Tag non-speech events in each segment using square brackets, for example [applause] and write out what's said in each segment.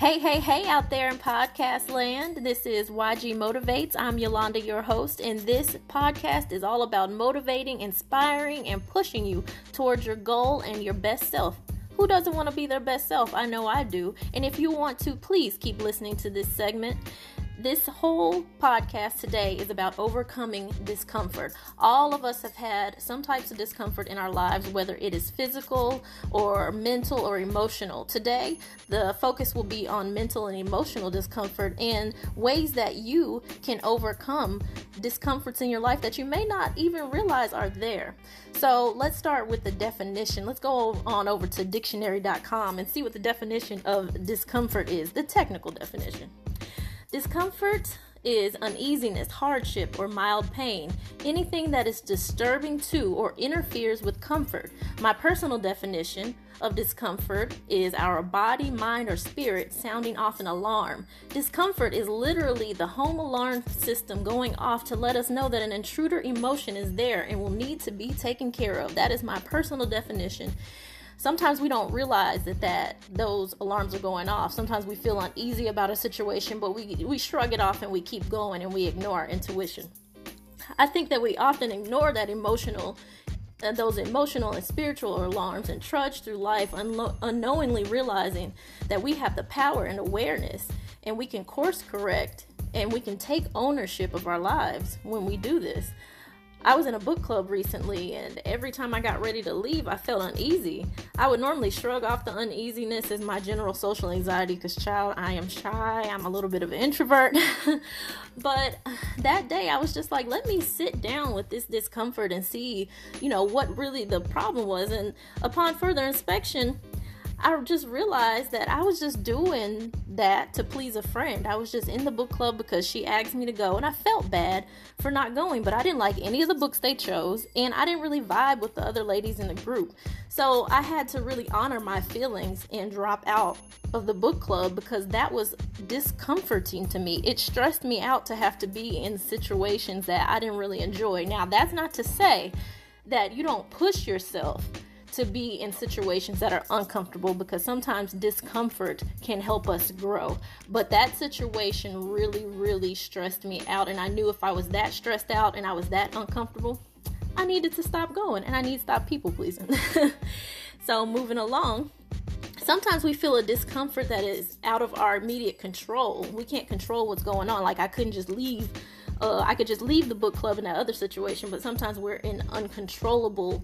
Hey, hey, hey, out there in podcast land. This is YG Motivates. I'm Yolanda, your host, and this podcast is all about motivating, inspiring, and pushing you towards your goal and your best self. Who doesn't want to be their best self? I know I do. And if you want to, please keep listening to this segment this whole podcast today is about overcoming discomfort. All of us have had some types of discomfort in our lives, whether it is physical or mental or emotional. Today, the focus will be on mental and emotional discomfort and ways that you can overcome discomforts in your life that you may not even realize are there. So, let's start with the definition. Let's go on over to dictionary.com and see what the definition of discomfort is, the technical definition. Discomfort is uneasiness, hardship, or mild pain, anything that is disturbing to or interferes with comfort. My personal definition of discomfort is our body, mind, or spirit sounding off an alarm. Discomfort is literally the home alarm system going off to let us know that an intruder emotion is there and will need to be taken care of. That is my personal definition sometimes we don't realize that that those alarms are going off. Sometimes we feel uneasy about a situation but we we shrug it off and we keep going and we ignore our intuition. I think that we often ignore that emotional uh, those emotional and spiritual alarms and trudge through life unlo- unknowingly realizing that we have the power and awareness and we can course correct and we can take ownership of our lives when we do this I was in a book club recently, and every time I got ready to leave, I felt uneasy. I would normally shrug off the uneasiness as my general social anxiety because, child, I am shy. I'm a little bit of an introvert. [laughs] but that day, I was just like, let me sit down with this discomfort and see, you know, what really the problem was. And upon further inspection, I just realized that I was just doing that to please a friend. I was just in the book club because she asked me to go, and I felt bad for not going, but I didn't like any of the books they chose, and I didn't really vibe with the other ladies in the group. So I had to really honor my feelings and drop out of the book club because that was discomforting to me. It stressed me out to have to be in situations that I didn't really enjoy. Now, that's not to say that you don't push yourself to be in situations that are uncomfortable because sometimes discomfort can help us grow. But that situation really, really stressed me out. And I knew if I was that stressed out and I was that uncomfortable, I needed to stop going and I need to stop people pleasing. [laughs] so, moving along. Sometimes we feel a discomfort that is out of our immediate control. We can't control what's going on. Like, I couldn't just leave uh, I could just leave the book club in that other situation, but sometimes we're in uncontrollable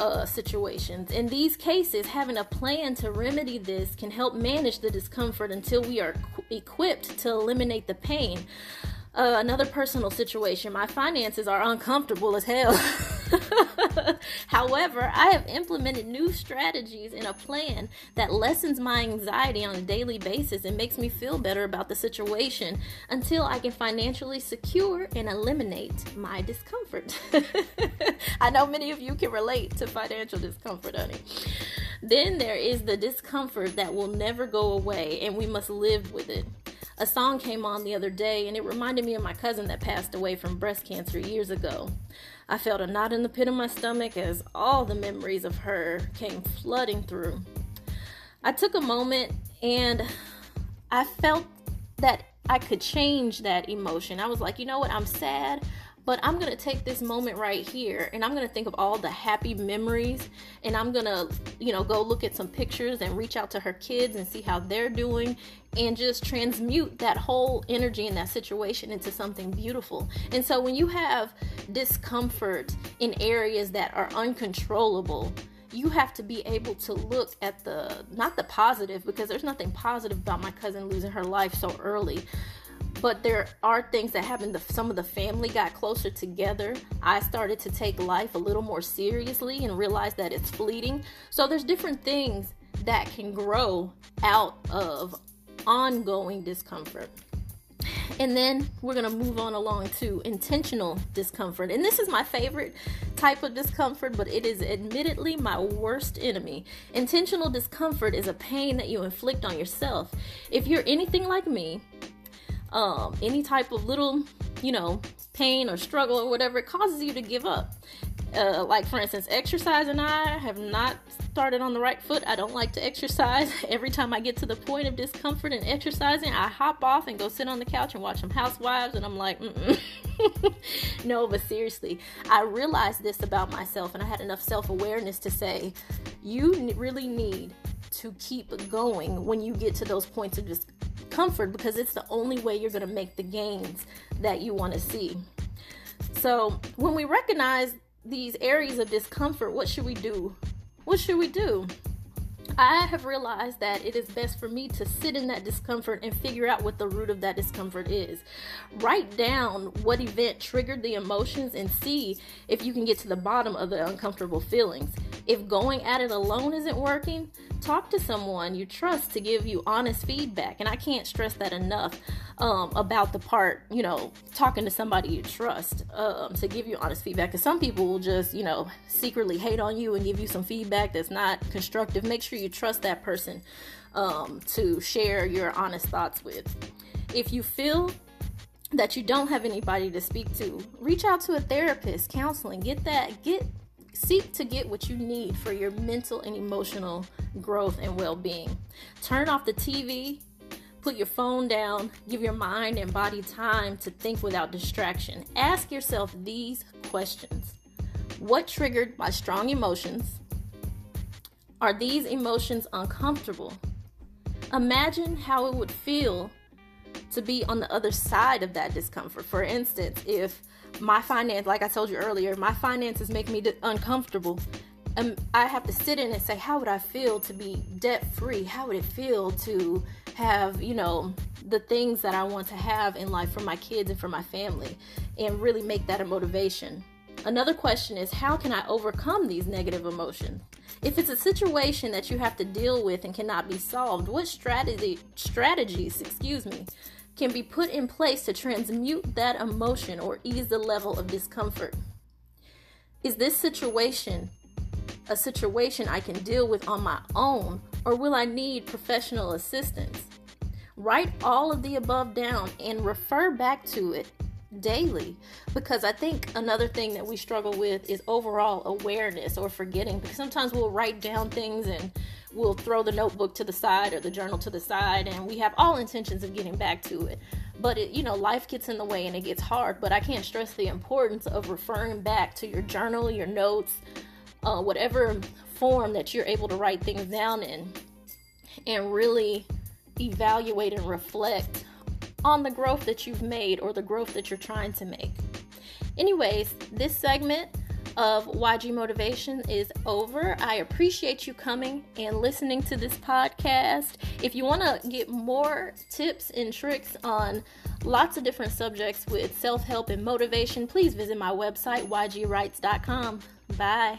uh, situations. In these cases, having a plan to remedy this can help manage the discomfort until we are equipped to eliminate the pain. Uh, another personal situation my finances are uncomfortable as hell. [laughs] [laughs] However, I have implemented new strategies and a plan that lessens my anxiety on a daily basis and makes me feel better about the situation until I can financially secure and eliminate my discomfort. [laughs] I know many of you can relate to financial discomfort, honey. Then there is the discomfort that will never go away, and we must live with it a song came on the other day and it reminded me of my cousin that passed away from breast cancer years ago. I felt a knot in the pit of my stomach as all the memories of her came flooding through. I took a moment and I felt that I could change that emotion. I was like, you know what? I'm sad, but I'm going to take this moment right here and I'm going to think of all the happy memories and I'm going to, you know, go look at some pictures and reach out to her kids and see how they're doing and just transmute that whole energy in that situation into something beautiful. And so when you have discomfort in areas that are uncontrollable, you have to be able to look at the not the positive because there's nothing positive about my cousin losing her life so early but there are things that happened some of the family got closer together i started to take life a little more seriously and realize that it's fleeting so there's different things that can grow out of ongoing discomfort and then we're going to move on along to intentional discomfort. And this is my favorite type of discomfort, but it is admittedly my worst enemy. Intentional discomfort is a pain that you inflict on yourself. If you're anything like me, um, any type of little, you know, pain or struggle or whatever, it causes you to give up. Uh, like for instance, exercise and I have not started on the right foot. I don't like to exercise. [laughs] Every time I get to the point of discomfort in exercising, I hop off and go sit on the couch and watch some housewives, and I'm like, [laughs] no, but seriously, I realized this about myself, and I had enough self awareness to say, you really need to keep going when you get to those points of discomfort because it's the only way you're going to make the gains that you want to see. So, when we recognize these areas of discomfort, what should we do? What should we do? I have realized that it is best for me to sit in that discomfort and figure out what the root of that discomfort is. Write down what event triggered the emotions and see if you can get to the bottom of the uncomfortable feelings. If going at it alone isn't working, talk to someone you trust to give you honest feedback. And I can't stress that enough um, about the part, you know, talking to somebody you trust um, to give you honest feedback. Because some people will just, you know, secretly hate on you and give you some feedback that's not constructive. Make sure you trust that person um, to share your honest thoughts with. If you feel that you don't have anybody to speak to, reach out to a therapist, counseling, get that, get seek to get what you need for your mental and emotional growth and well-being. Turn off the TV, put your phone down, give your mind and body time to think without distraction. Ask yourself these questions. What triggered my strong emotions? Are these emotions uncomfortable? Imagine how it would feel to be on the other side of that discomfort. For instance, if my finance, like I told you earlier, my finances make me uncomfortable. Um, I have to sit in and say, how would I feel to be debt free? How would it feel to have, you know, the things that I want to have in life for my kids and for my family, and really make that a motivation? Another question is, how can I overcome these negative emotions? If it's a situation that you have to deal with and cannot be solved, what strategy strategies, excuse me, can be put in place to transmute that emotion or ease the level of discomfort? Is this situation a situation I can deal with on my own, or will I need professional assistance? Write all of the above down and refer back to it daily. Because I think another thing that we struggle with is overall awareness or forgetting. Because sometimes we'll write down things and we'll throw the notebook to the side or the journal to the side and we have all intentions of getting back to it. But it, you know life gets in the way and it gets hard. But I can't stress the importance of referring back to your journal your notes uh, whatever form that you're able to write things down in and really evaluate and reflect on the growth that you've made or the growth that you're trying to make. Anyways, this segment of YG Motivation is over. I appreciate you coming and listening to this podcast. If you want to get more tips and tricks on lots of different subjects with self help and motivation, please visit my website, ygwrites.com. Bye.